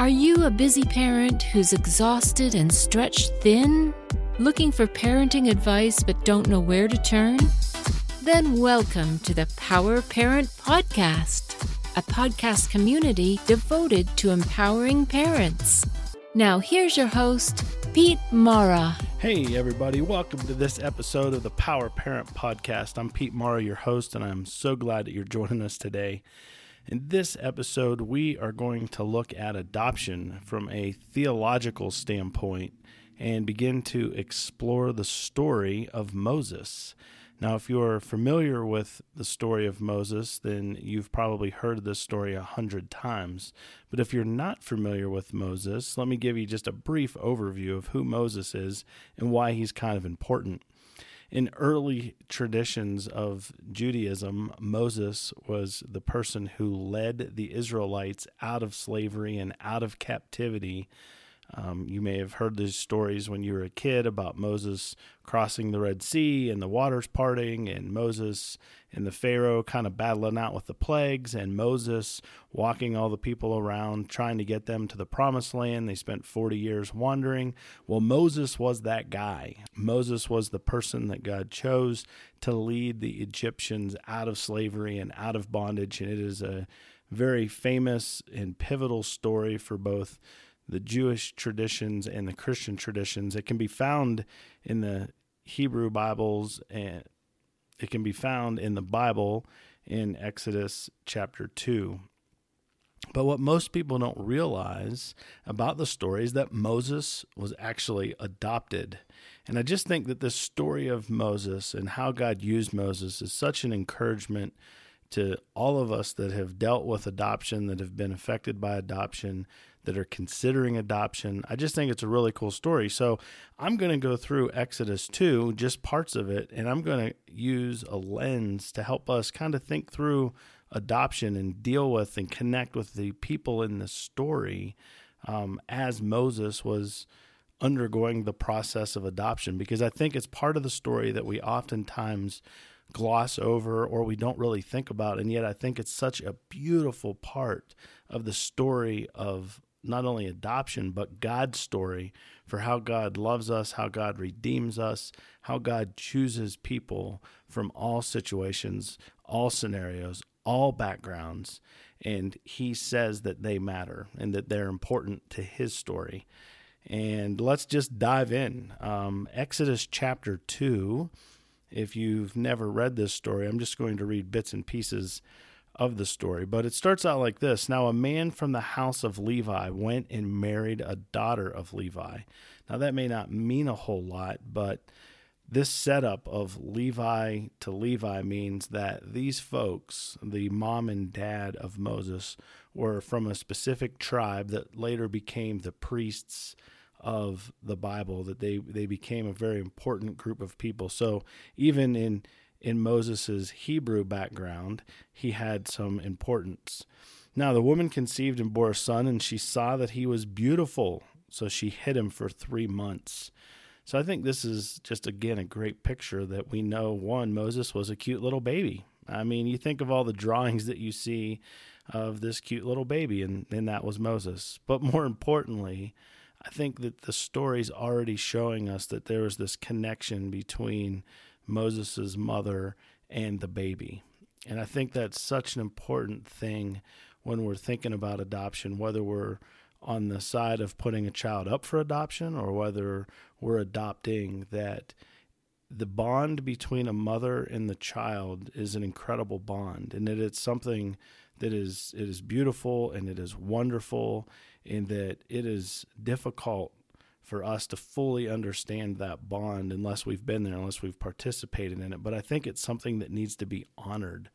Are you a busy parent who's exhausted and stretched thin? Looking for parenting advice but don't know where to turn? Then welcome to the Power Parent Podcast, a podcast community devoted to empowering parents. Now, here's your host, Pete Mara. Hey, everybody, welcome to this episode of the Power Parent Podcast. I'm Pete Mara, your host, and I'm so glad that you're joining us today. In this episode, we are going to look at adoption from a theological standpoint and begin to explore the story of Moses. Now, if you're familiar with the story of Moses, then you've probably heard this story a hundred times. But if you're not familiar with Moses, let me give you just a brief overview of who Moses is and why he's kind of important in early traditions of Judaism, Moses was the person who led the Israelites out of slavery and out of captivity um, you may have heard these stories when you were a kid about Moses crossing the Red Sea and the waters parting, and Moses and the Pharaoh kind of battling out with the plagues, and Moses walking all the people around trying to get them to the promised land. They spent 40 years wandering. Well, Moses was that guy. Moses was the person that God chose to lead the Egyptians out of slavery and out of bondage, and it is a very famous and pivotal story for both the Jewish traditions and the Christian traditions. It can be found in the Hebrew Bibles and it can be found in the Bible in Exodus chapter 2. But what most people don't realize about the story is that Moses was actually adopted. And I just think that this story of Moses and how God used Moses is such an encouragement to all of us that have dealt with adoption, that have been affected by adoption, that are considering adoption. I just think it's a really cool story. So I'm going to go through Exodus 2, just parts of it, and I'm going to use a lens to help us kind of think through adoption and deal with and connect with the people in the story um, as Moses was undergoing the process of adoption because I think it's part of the story that we oftentimes gloss over or we don't really think about and yet I think it's such a beautiful part of the story of not only adoption, but God's story for how God loves us, how God redeems us, how God chooses people from all situations, all scenarios, all backgrounds. And He says that they matter and that they're important to His story. And let's just dive in. Um, Exodus chapter 2. If you've never read this story, I'm just going to read bits and pieces of the story, but it starts out like this Now, a man from the house of Levi went and married a daughter of Levi. Now, that may not mean a whole lot, but this setup of Levi to Levi means that these folks, the mom and dad of Moses, were from a specific tribe that later became the priests of the Bible, that they, they became a very important group of people. So even in in Moses's Hebrew background, he had some importance. Now the woman conceived and bore a son, and she saw that he was beautiful, so she hid him for three months. So I think this is just again a great picture that we know one, Moses was a cute little baby. I mean, you think of all the drawings that you see of this cute little baby, and, and that was Moses. But more importantly, I think that the story's already showing us that there was this connection between Moses' mother and the baby. And I think that's such an important thing when we're thinking about adoption, whether we're on the side of putting a child up for adoption or whether we're adopting, that the bond between a mother and the child is an incredible bond and that it's something that is it is beautiful and it is wonderful and that it is difficult for us to fully understand that bond unless we've been there, unless we've participated in it. But I think it's something that needs to be honored.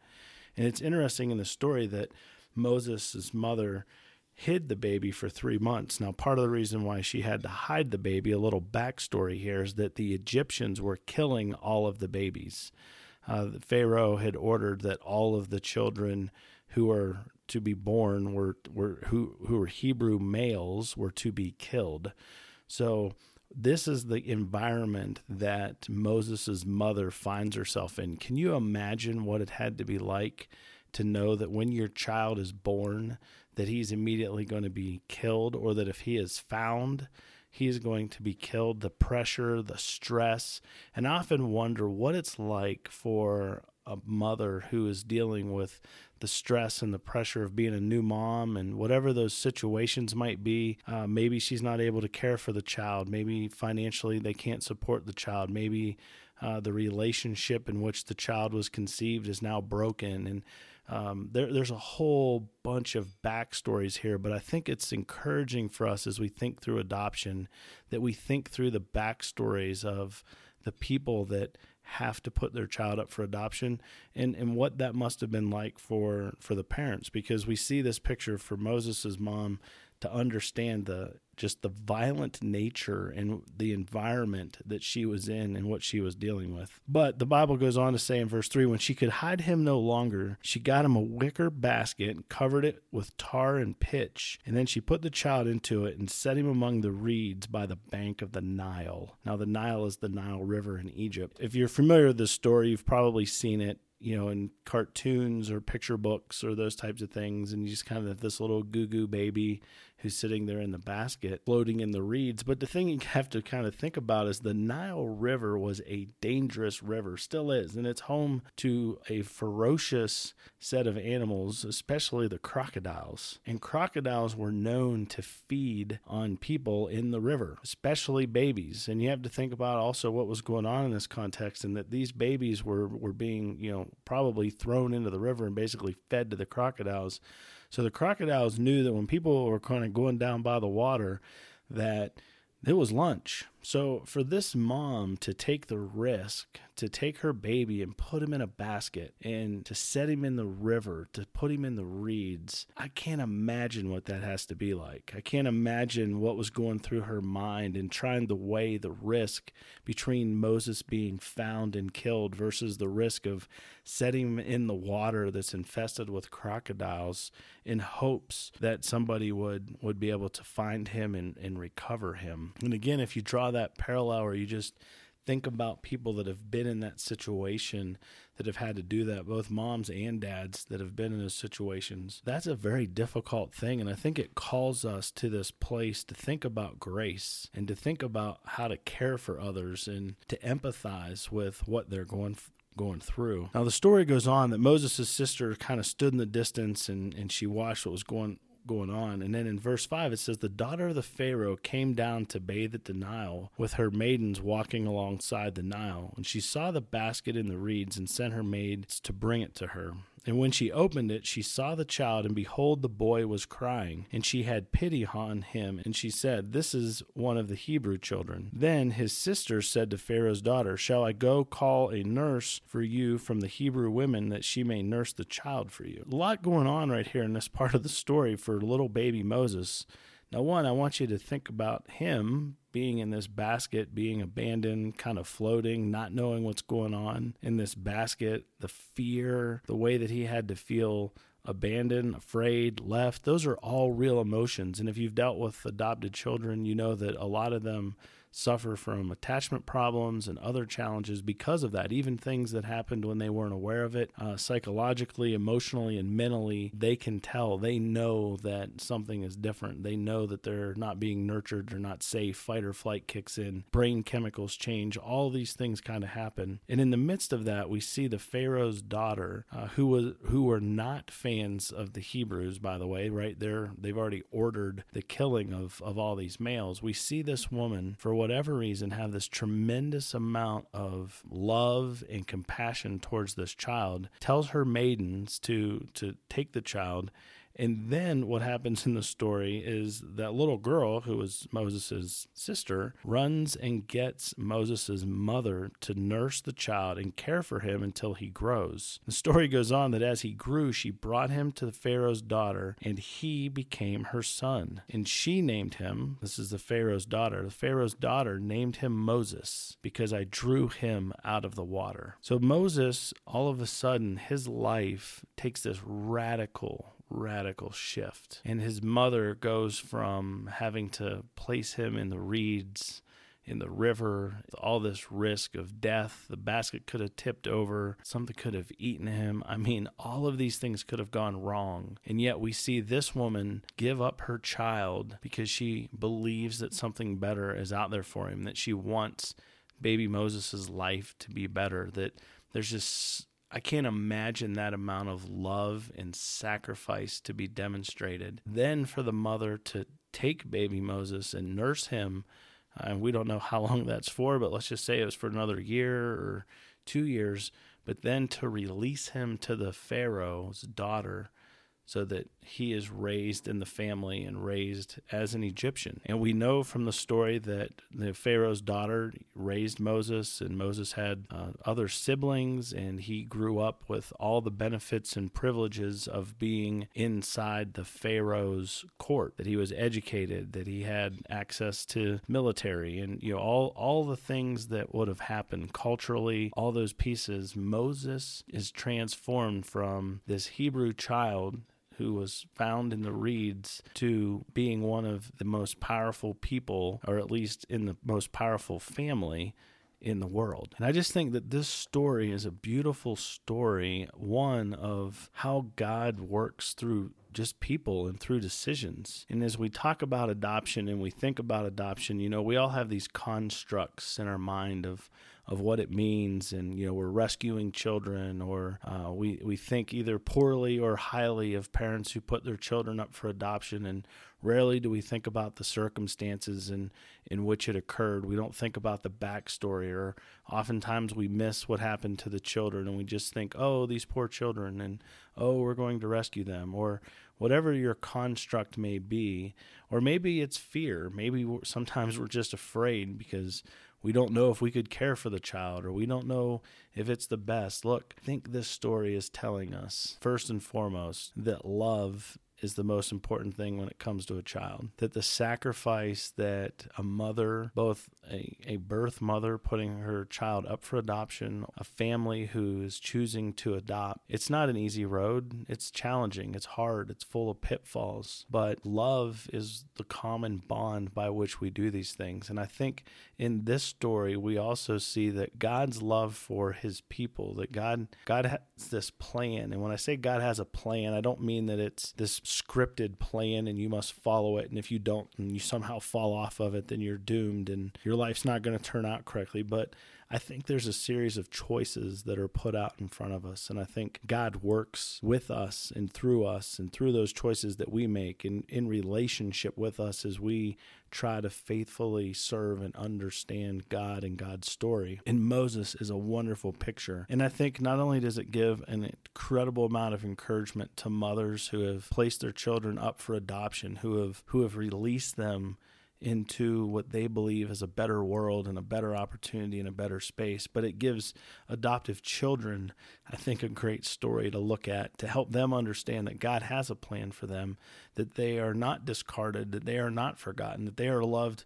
And it's interesting in the story that Moses' mother hid the baby for three months. Now, part of the reason why she had to hide the baby, a little backstory here, is that the Egyptians were killing all of the babies. Uh, Pharaoh had ordered that all of the children who were to be born were, were who who were Hebrew males were to be killed. So this is the environment that Moses' mother finds herself in. Can you imagine what it had to be like to know that when your child is born, that he's immediately going to be killed or that if he is found, he's going to be killed. The pressure, the stress, and I often wonder what it's like for a mother who is dealing with the stress and the pressure of being a new mom and whatever those situations might be. Uh, maybe she's not able to care for the child. Maybe financially they can't support the child. Maybe uh, the relationship in which the child was conceived is now broken. And um, there, there's a whole bunch of backstories here, but I think it's encouraging for us as we think through adoption that we think through the backstories of the people that have to put their child up for adoption and, and what that must have been like for, for the parents because we see this picture for Moses's mom to understand the just the violent nature and the environment that she was in and what she was dealing with. But the Bible goes on to say in verse 3 when she could hide him no longer, she got him a wicker basket and covered it with tar and pitch. And then she put the child into it and set him among the reeds by the bank of the Nile. Now, the Nile is the Nile River in Egypt. If you're familiar with this story, you've probably seen it you know, in cartoons or picture books or those types of things, and you just kind of have this little goo goo baby who's sitting there in the basket floating in the reeds. But the thing you have to kind of think about is the Nile River was a dangerous river, still is, and it's home to a ferocious set of animals, especially the crocodiles. And crocodiles were known to feed on people in the river, especially babies. And you have to think about also what was going on in this context and that these babies were, were being, you know, probably thrown into the river and basically fed to the crocodiles so the crocodiles knew that when people were kind of going down by the water, that it was lunch. So for this mom to take the risk to take her baby and put him in a basket and to set him in the river, to put him in the reeds, I can't imagine what that has to be like. I can't imagine what was going through her mind and trying to weigh the risk between Moses being found and killed versus the risk of setting him in the water that's infested with crocodiles in hopes that somebody would, would be able to find him and, and recover him. And again, if you draw that parallel or you just think about people that have been in that situation that have had to do that both moms and dads that have been in those situations that's a very difficult thing and i think it calls us to this place to think about grace and to think about how to care for others and to empathize with what they're going going through. Now the story goes on that Moses' sister kind of stood in the distance and, and she watched what was going going on. And then in verse 5, it says, The daughter of the Pharaoh came down to bathe at the Nile with her maidens walking alongside the Nile. And she saw the basket in the reeds and sent her maids to bring it to her. And when she opened it, she saw the child, and behold, the boy was crying. And she had pity on him, and she said, This is one of the Hebrew children. Then his sister said to Pharaoh's daughter, Shall I go call a nurse for you from the Hebrew women that she may nurse the child for you? A lot going on right here in this part of the story for little baby Moses. Now, one, I want you to think about him being in this basket, being abandoned, kind of floating, not knowing what's going on in this basket, the fear, the way that he had to feel abandoned, afraid, left. Those are all real emotions. And if you've dealt with adopted children, you know that a lot of them suffer from attachment problems and other challenges because of that, even things that happened when they weren't aware of it. Uh, psychologically, emotionally, and mentally, they can tell. They know that something is different. They know that they're not being nurtured, they're not safe. Fight or flight kicks in, brain chemicals change. All these things kind of happen. And in the midst of that, we see the Pharaoh's daughter, uh, who was who were not fans of the Hebrews, by the way, right? They're they've already ordered the killing of, of all these males. We see this woman for what whatever reason, have this tremendous amount of love and compassion towards this child, tells her maidens to to take the child and then what happens in the story is that little girl, who was Moses' sister, runs and gets Moses' mother to nurse the child and care for him until he grows. The story goes on that as he grew, she brought him to the Pharaoh's daughter, and he became her son. And she named him, this is the Pharaoh's daughter, the Pharaoh's daughter named him Moses because I drew him out of the water. So Moses, all of a sudden, his life takes this radical radical shift. And his mother goes from having to place him in the reeds in the river, all this risk of death. The basket could have tipped over, something could have eaten him. I mean, all of these things could have gone wrong. And yet we see this woman give up her child because she believes that something better is out there for him, that she wants baby Moses' life to be better, that there's just I can't imagine that amount of love and sacrifice to be demonstrated. Then for the mother to take baby Moses and nurse him, and uh, we don't know how long that's for, but let's just say it was for another year or two years, but then to release him to the Pharaoh's daughter so that he is raised in the family and raised as an Egyptian. And we know from the story that the Pharaoh's daughter raised Moses, and Moses had uh, other siblings, and he grew up with all the benefits and privileges of being inside the Pharaoh's court. That he was educated, that he had access to military, and you know all all the things that would have happened culturally. All those pieces. Moses is transformed from this Hebrew child who was found in the reeds to being one of the most powerful people, or at least in the most powerful family in the world. And I just think that this story is a beautiful story, one of how God works through just people and through decisions. And as we talk about adoption and we think about adoption, you know, we all have these constructs in our mind of of what it means, and you know we're rescuing children, or uh, we we think either poorly or highly of parents who put their children up for adoption, and rarely do we think about the circumstances in in which it occurred. We don't think about the backstory, or oftentimes we miss what happened to the children, and we just think, oh, these poor children, and oh, we're going to rescue them, or whatever your construct may be, or maybe it's fear. Maybe sometimes we're just afraid because we don't know if we could care for the child or we don't know if it's the best. Look, I think this story is telling us, first and foremost, that love is the most important thing when it comes to a child. That the sacrifice that a mother, both a, a birth mother putting her child up for adoption, a family who is choosing to adopt, it's not an easy road. It's challenging, it's hard, it's full of pitfalls. But love is the common bond by which we do these things. And I think in this story, we also see that God's love for his people, that God God has this plan. And when I say God has a plan, I don't mean that it's this scripted plan and you must follow it. And if you don't and you somehow fall off of it, then you're doomed and your life's not going to turn out correctly. But I think there's a series of choices that are put out in front of us. And I think God works with us and through us and through those choices that we make and in relationship with us as we try to faithfully serve and understand God and God's story. And Moses is a wonderful picture. And I think not only does it give an incredible amount of encouragement to mothers who have placed their children up for adoption, who have who have released them into what they believe is a better world and a better opportunity and a better space. But it gives adoptive children, I think, a great story to look at to help them understand that God has a plan for them, that they are not discarded, that they are not forgotten, that they are loved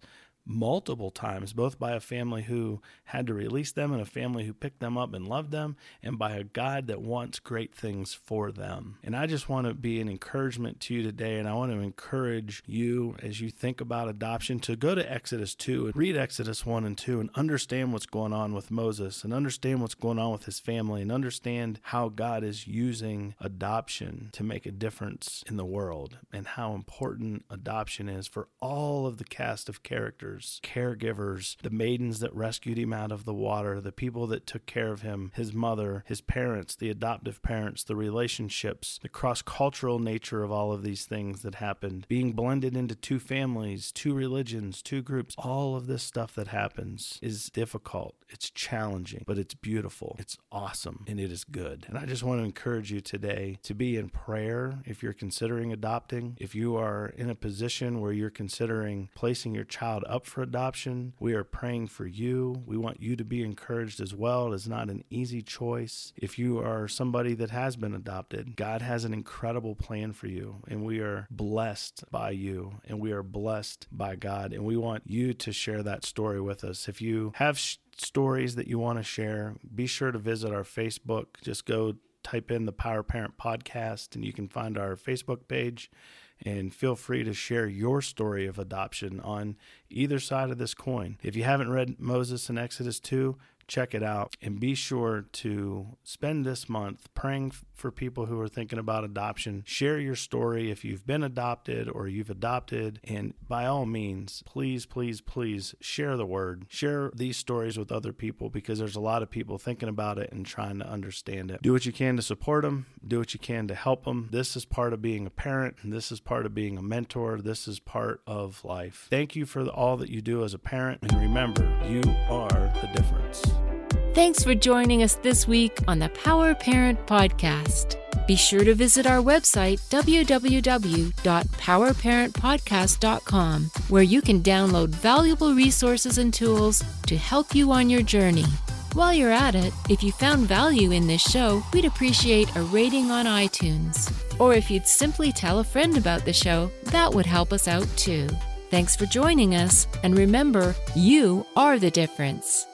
multiple times, both by a family who had to release them and a family who picked them up and loved them, and by a God that wants great things for them. And I just want to be an encouragement to you today, and I want to encourage you as you think about adoption to go to Exodus 2 and read Exodus 1 and 2 and understand what's going on with Moses and understand what's going on with his family and understand how God is using adoption to make a difference in the world and how important adoption is for all of the cast of characters caregivers, the maidens that rescued him out of the water, the people that took care of him, his mother, his parents, the adoptive parents, the relationships, the cross cultural nature of all of these things that happened, being blended into two families, two religions, two groups, all of this stuff that happens is difficult. It's challenging, but it's beautiful. It's awesome and it is good. And I just want to encourage you today to be in prayer if you're considering adopting, if you are in a position where you're considering placing your child up for adoption. We are praying for you. We want you to be encouraged as well. It is not an easy choice. If you are somebody that has been adopted, God has an incredible plan for you, and we are blessed by you, and we are blessed by God, and we want you to share that story with us. If you have sh- stories that you want to share, be sure to visit our Facebook. Just go type in the Power Parent Podcast, and you can find our Facebook page and feel free to share your story of adoption on either side of this coin. If you haven't read Moses and Exodus 2, check it out and be sure to spend this month praying for people who are thinking about adoption. Share your story if you've been adopted or you've adopted. And by all means, please, please, please share the word. Share these stories with other people because there's a lot of people thinking about it and trying to understand it. Do what you can to support them, do what you can to help them. This is part of being a parent, and this is part of being a mentor. This is part of life. Thank you for all that you do as a parent. And remember, you are the difference. Thanks for joining us this week on the Power Parent Podcast. Be sure to visit our website, www.powerparentpodcast.com, where you can download valuable resources and tools to help you on your journey. While you're at it, if you found value in this show, we'd appreciate a rating on iTunes. Or if you'd simply tell a friend about the show, that would help us out too. Thanks for joining us, and remember, you are the difference.